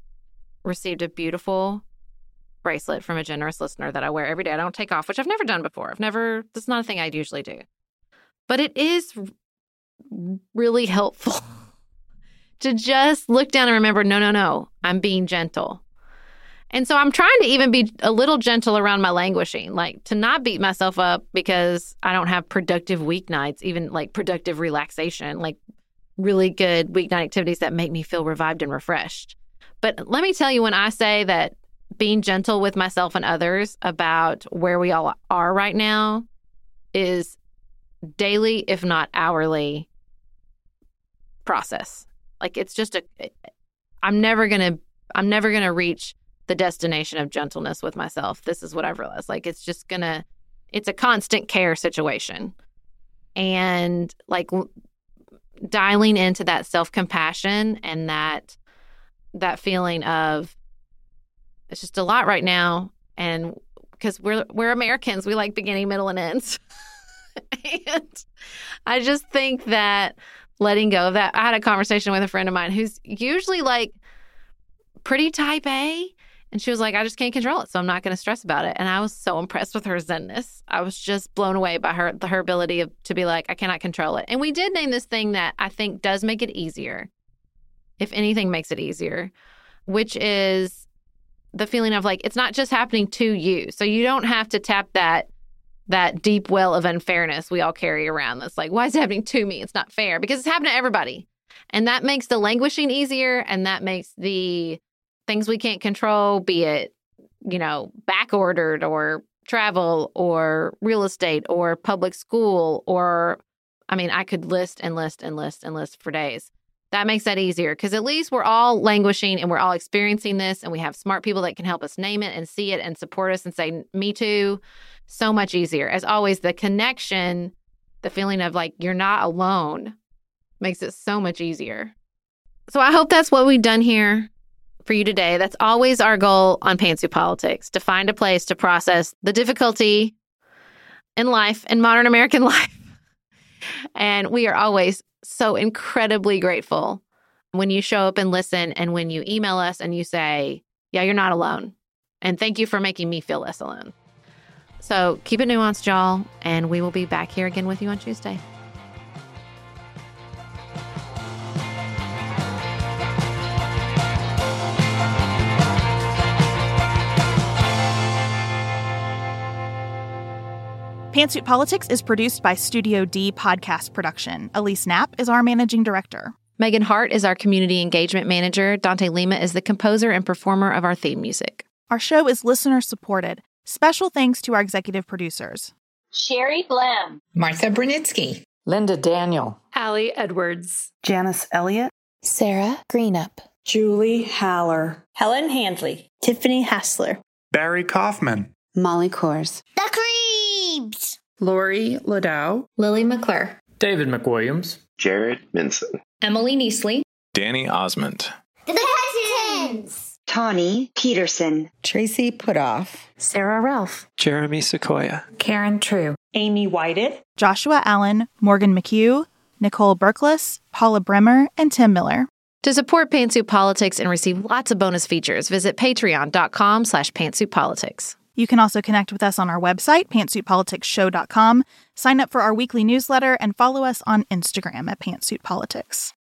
received a beautiful bracelet from a generous listener that I wear every day. I don't take off, which I've never done before. I've never, that's not a thing I'd usually do. But it is really helpful to just look down and remember no, no, no, I'm being gentle. And so I'm trying to even be a little gentle around my languishing, like to not beat myself up because I don't have productive weeknights, even like productive relaxation, like really good weeknight activities that make me feel revived and refreshed. But let me tell you, when I say that being gentle with myself and others about where we all are right now is daily, if not hourly, process. Like it's just a, I'm never gonna, I'm never gonna reach the destination of gentleness with myself. This is what I've realized. Like it's just gonna, it's a constant care situation, and like dialing into that self compassion and that that feeling of it's just a lot right now. And because we're we're Americans, we like beginning, middle, and ends. and I just think that letting go of that. I had a conversation with a friend of mine who's usually like pretty type A. And she was like, I just can't control it. So I'm not going to stress about it. And I was so impressed with her zenness. I was just blown away by her, her ability of, to be like, I cannot control it. And we did name this thing that I think does make it easier, if anything makes it easier, which is the feeling of like it's not just happening to you. So you don't have to tap that that deep well of unfairness we all carry around. That's like, why is it happening to me? It's not fair because it's happening to everybody. And that makes the languishing easier and that makes the things we can't control, be it you know, back ordered or travel or real estate or public school or I mean, I could list and list and list and list for days. That makes that easier because at least we're all languishing and we're all experiencing this and we have smart people that can help us name it and see it and support us and say, me too. So much easier. As always, the connection, the feeling of like you're not alone makes it so much easier. So I hope that's what we've done here for you today. That's always our goal on Pantsuit Politics to find a place to process the difficulty in life, in modern American life. And we are always so incredibly grateful when you show up and listen and when you email us and you say, Yeah, you're not alone. And thank you for making me feel less alone. So keep it nuanced, y'all. And we will be back here again with you on Tuesday. Pantsuit Politics is produced by Studio D Podcast Production. Elise Knapp is our managing director. Megan Hart is our community engagement manager. Dante Lima is the composer and performer of our theme music. Our show is listener supported. Special thanks to our executive producers Sherry Blam, Martha Brunitsky, Linda Daniel, Allie Edwards, Janice Elliott, Sarah Greenup, Julie Haller, Helen Handley, Tiffany Hassler, Barry Kaufman, Molly Kors. The Creeps! Lori Ladow, Lily McClure, David McWilliams, Jared Minson, Emily Neasley, Danny Osmond, The Cousins, Tawny Peterson, Tracy Putoff, Sarah Ralph, Jeremy Sequoia, Karen True, Amy Whited, Joshua Allen, Morgan McHugh, Nicole Berkless, Paula Bremer, and Tim Miller. To support Pantsuit Politics and receive lots of bonus features, visit patreon.com slash pantsuitpolitics. You can also connect with us on our website, pantsuitpoliticsshow.com, sign up for our weekly newsletter, and follow us on Instagram at pantsuitpolitics.